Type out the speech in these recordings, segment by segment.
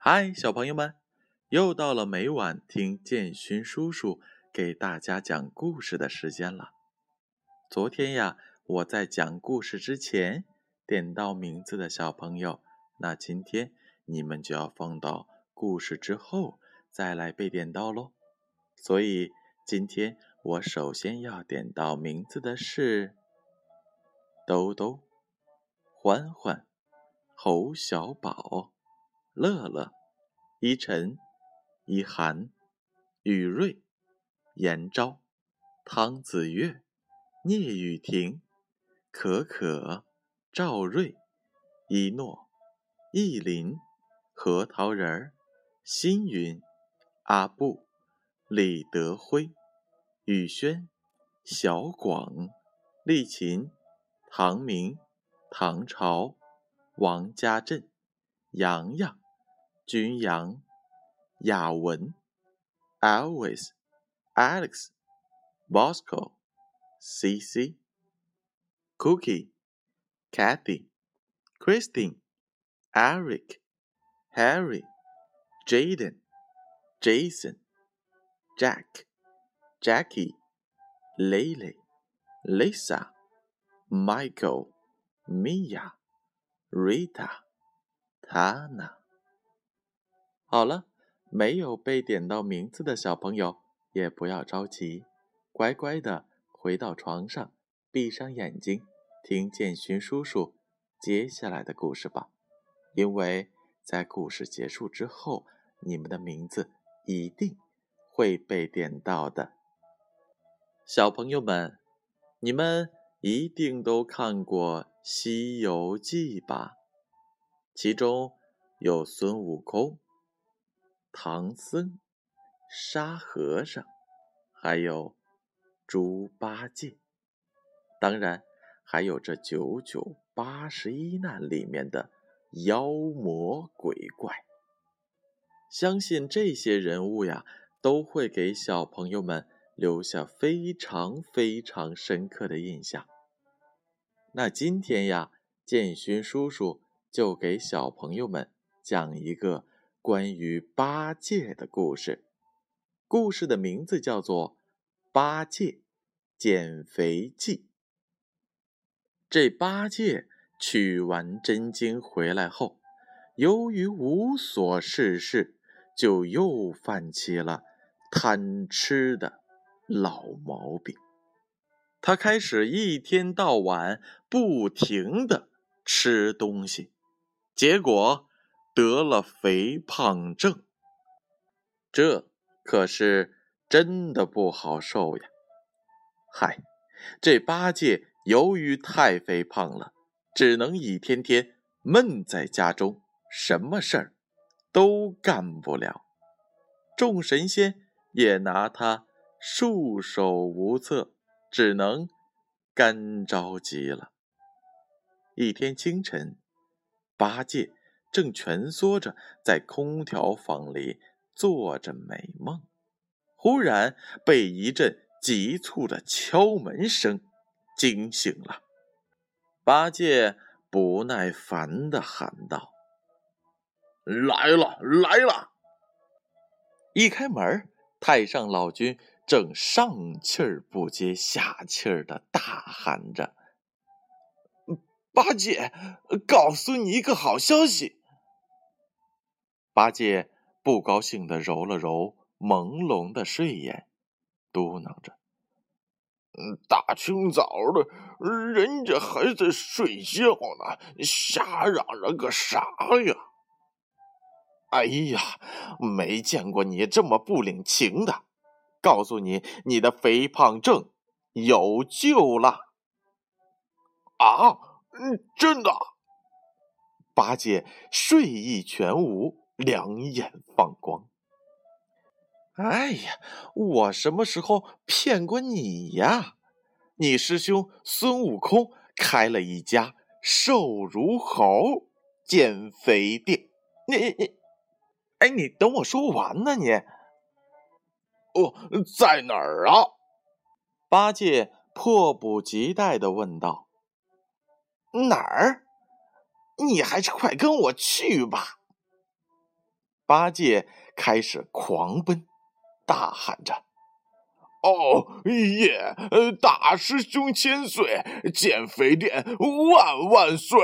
嗨，小朋友们，又到了每晚听建勋叔叔给大家讲故事的时间了。昨天呀，我在讲故事之前点到名字的小朋友，那今天你们就要放到故事之后再来被点到喽。所以今天我首先要点到名字的是兜兜、欢欢、侯小宝。乐乐、依晨、依涵、雨瑞、严昭、汤子月、聂雨婷、可可、赵瑞、一诺、意林、核桃仁儿、星云、阿布、李德辉、宇轩、小广、丽琴、唐明、唐朝、王家镇、洋洋。Jun Yang, Yao Wen, Always, Alex, Bosco, Cece, Cookie, Kathy, Christine, Eric, Harry, Jaden, Jason, Jack, Jackie, Lele, Lisa, Michael, Mia, Rita, Tana. 好了，没有被点到名字的小朋友也不要着急，乖乖的回到床上，闭上眼睛，听建勋叔叔接下来的故事吧。因为在故事结束之后，你们的名字一定会被点到的。小朋友们，你们一定都看过《西游记》吧？其中有孙悟空。唐僧、沙和尚，还有猪八戒，当然还有这九九八十一难里面的妖魔鬼怪。相信这些人物呀，都会给小朋友们留下非常非常深刻的印象。那今天呀，建勋叔叔就给小朋友们讲一个。关于八戒的故事，故事的名字叫做《八戒减肥记》。这八戒取完真经回来后，由于无所事事，就又犯起了贪吃的老毛病。他开始一天到晚不停的吃东西，结果。得了肥胖症，这可是真的不好受呀！嗨，这八戒由于太肥胖了，只能一天天闷在家中，什么事儿都干不了。众神仙也拿他束手无策，只能干着急了。一天清晨，八戒。正蜷缩着在空调房里做着美梦，忽然被一阵急促的敲门声惊醒了。八戒不耐烦地喊道：“来了，来了！”一开门，太上老君正上气儿不接下气儿的大喊着：“八戒，告诉你一个好消息！”八戒不高兴地揉了揉朦胧的睡眼，嘟囔着：“嗯，大清早的，人家还在睡觉呢，瞎嚷嚷个啥呀？”哎呀，没见过你这么不领情的！告诉你，你的肥胖症有救了！啊，真的？八戒睡意全无。两眼放光。哎呀，我什么时候骗过你呀？你师兄孙悟空开了一家瘦如猴减肥店。你你，哎，你等我说完呢，你。哦，在哪儿啊？八戒迫不及待的问道。哪儿？你还是快跟我去吧。八戒开始狂奔，大喊着：“哦耶！大师兄千岁，减肥店万万岁！”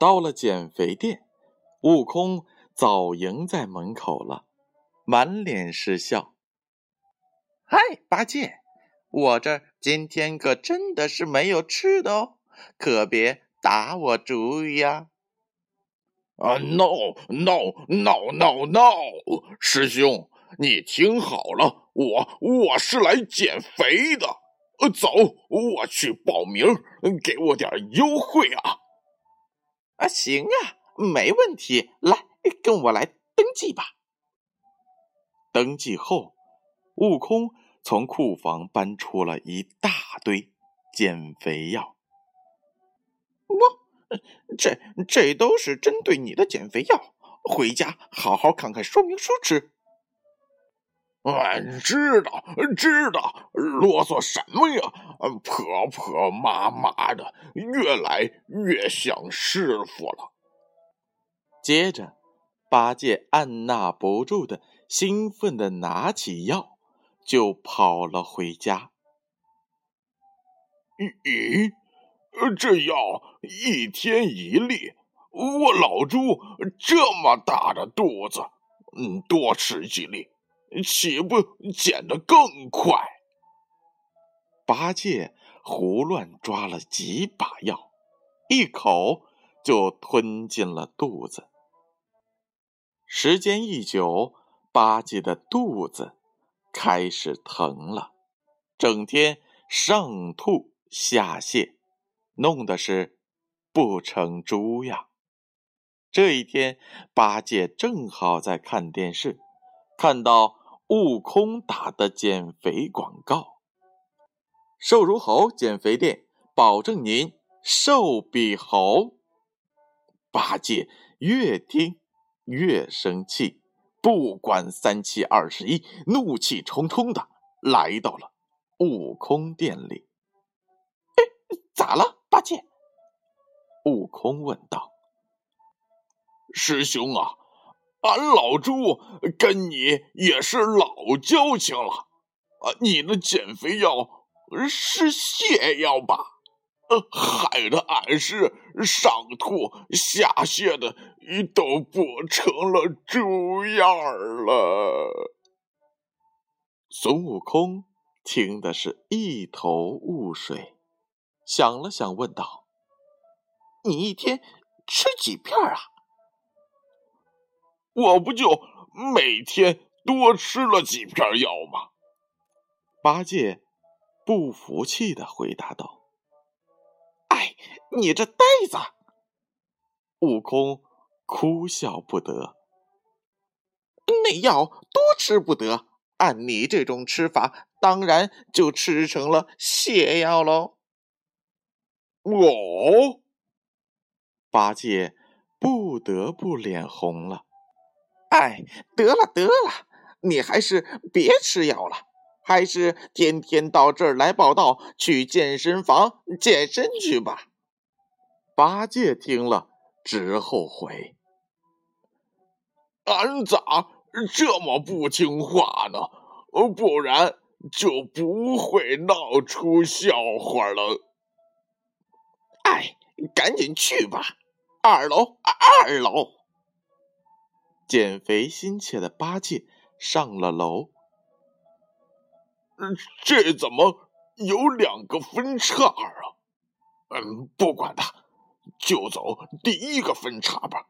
到了减肥店，悟空早迎在门口了，满脸是笑。“嗨，八戒，我这今天可真的是没有吃的哦，可别打我主意呀！”啊，no no no no no！师兄，你听好了，我我是来减肥的。呃，走，我去报名，给我点优惠啊！啊，行啊，没问题，来，跟我来登记吧。登记后，悟空从库房搬出了一大堆减肥药。我。这这都是针对你的减肥药，回家好好看看说明书吃。俺知道，知道，啰嗦什么呀？婆婆妈妈的，越来越像师傅了。接着，八戒按捺不住的兴奋的拿起药，就跑了回家。咦？这药一天一粒，我老猪这么大的肚子，嗯，多吃几粒，岂不减得更快？八戒胡乱抓了几把药，一口就吞进了肚子。时间一久，八戒的肚子开始疼了，整天上吐下泻。弄的是不成猪呀。这一天，八戒正好在看电视，看到悟空打的减肥广告：“瘦如猴减肥店，保证您瘦比猴。”八戒越听越生气，不管三七二十一，怒气冲冲的来到了悟空店里。“哎，咋了？”八戒，悟空问道：“师兄啊，俺老猪跟你也是老交情了，啊，你的减肥药是泻药吧？呃，害得俺是上吐下泻的，都不成了猪样了。”孙悟空听的是一头雾水。想了想，问道：“你一天吃几片啊？”“我不就每天多吃了几片药吗？”八戒不服气的回答道：“哎，你这呆子！”悟空哭笑不得：“那药多吃不得，按你这种吃法，当然就吃成了泻药喽。”哦，八戒不得不脸红了。哎，得了得了，你还是别吃药了，还是天天到这儿来报道，去健身房健身去吧。八戒听了直后悔，俺咋这么不听话呢？不然就不会闹出笑话了。赶紧去吧！二楼，二楼。减肥心切的八戒上了楼。这怎么有两个分叉啊？嗯，不管他，就走第一个分叉吧。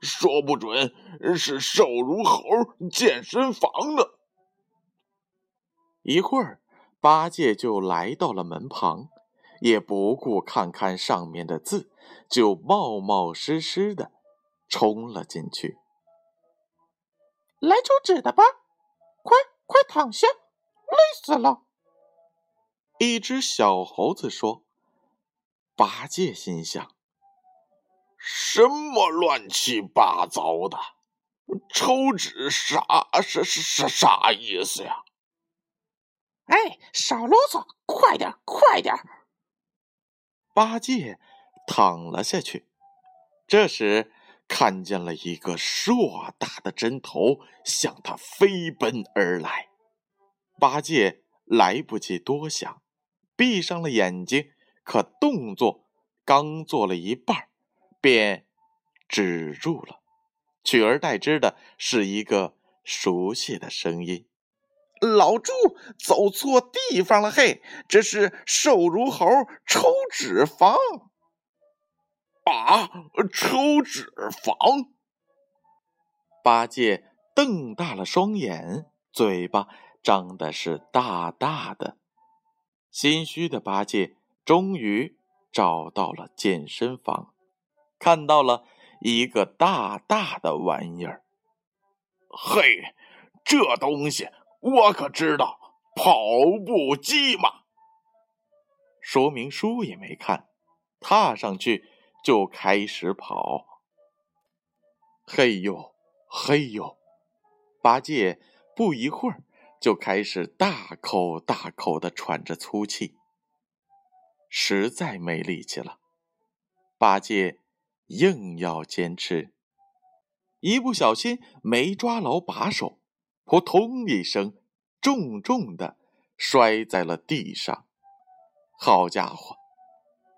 说不准是瘦如猴健身房呢。一会儿，八戒就来到了门旁。也不顾看看上面的字，就冒冒失失的冲了进去。来抽纸的吧，快快躺下，累死了。一只小猴子说：“八戒心想，什么乱七八糟的，抽纸啥啥啥啥意思呀？”哎，少啰嗦，快点，快点。八戒躺了下去。这时，看见了一个硕大的针头向他飞奔而来。八戒来不及多想，闭上了眼睛，可动作刚做了一半，便止住了，取而代之的是一个熟悉的声音。老猪走错地方了，嘿！这是瘦如猴抽脂肪。啊，抽脂肪！八戒瞪大了双眼，嘴巴张的是大大的。心虚的八戒终于找到了健身房，看到了一个大大的玩意儿。嘿，这东西！我可知道跑步机嘛，说明书也没看，踏上去就开始跑。嘿呦嘿呦，八戒不一会儿就开始大口大口的喘着粗气，实在没力气了。八戒硬要坚持，一不小心没抓牢把手。扑通一声，重重的摔在了地上。好家伙，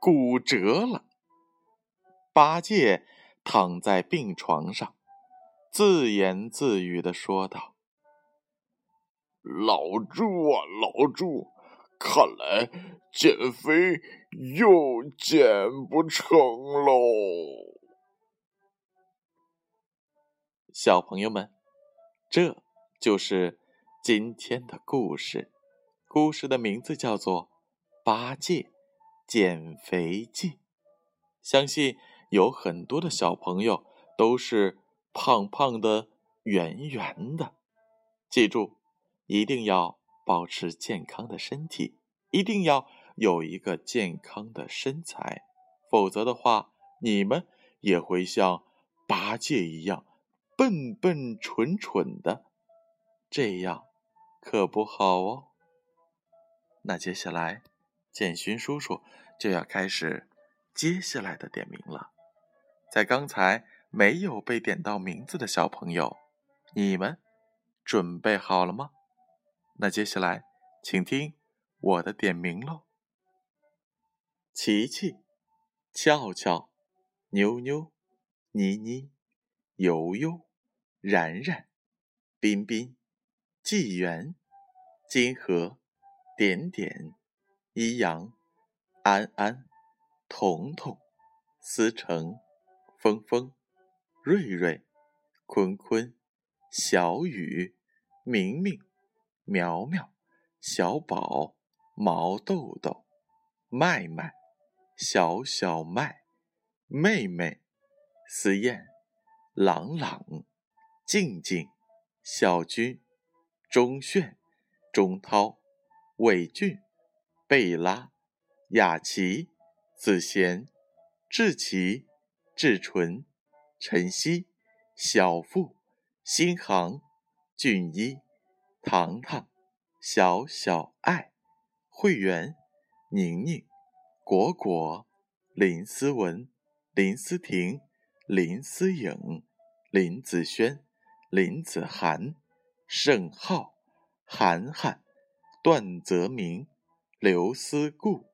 骨折了！八戒躺在病床上，自言自语的说道：“老猪啊，老猪，看来减肥又减不成喽。”小朋友们，这。就是今天的故事，故事的名字叫做《八戒减肥记》。相信有很多的小朋友都是胖胖的、圆圆的。记住，一定要保持健康的身体，一定要有一个健康的身材，否则的话，你们也会像八戒一样笨笨蠢蠢的。这样可不好哦。那接下来，建勋叔叔就要开始接下来的点名了。在刚才没有被点到名字的小朋友，你们准备好了吗？那接下来，请听我的点名喽：琪琪、俏俏、妞妞、妮妮、悠悠、然然、彬彬。纪元、金河、点点、一阳、安安、彤彤、思成、峰峰、瑞瑞、坤坤、小雨、明明、苗苗、小宝、毛豆豆、麦麦、小小麦、妹妹、思燕、朗朗、静静、小军。钟炫、钟涛、伟俊、贝拉、雅琪、子贤、志奇、志纯、晨曦、小富、新航、俊一、糖糖、小小爱、会员、宁宁、果果、林思文、林思婷、林思颖、林子轩、林子涵。盛浩、涵涵、段泽明、刘思顾、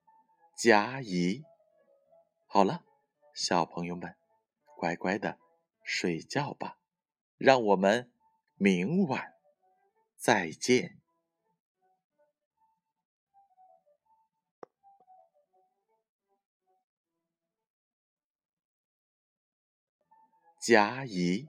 佳怡，好了，小朋友们，乖乖的睡觉吧，让我们明晚再见。佳怡。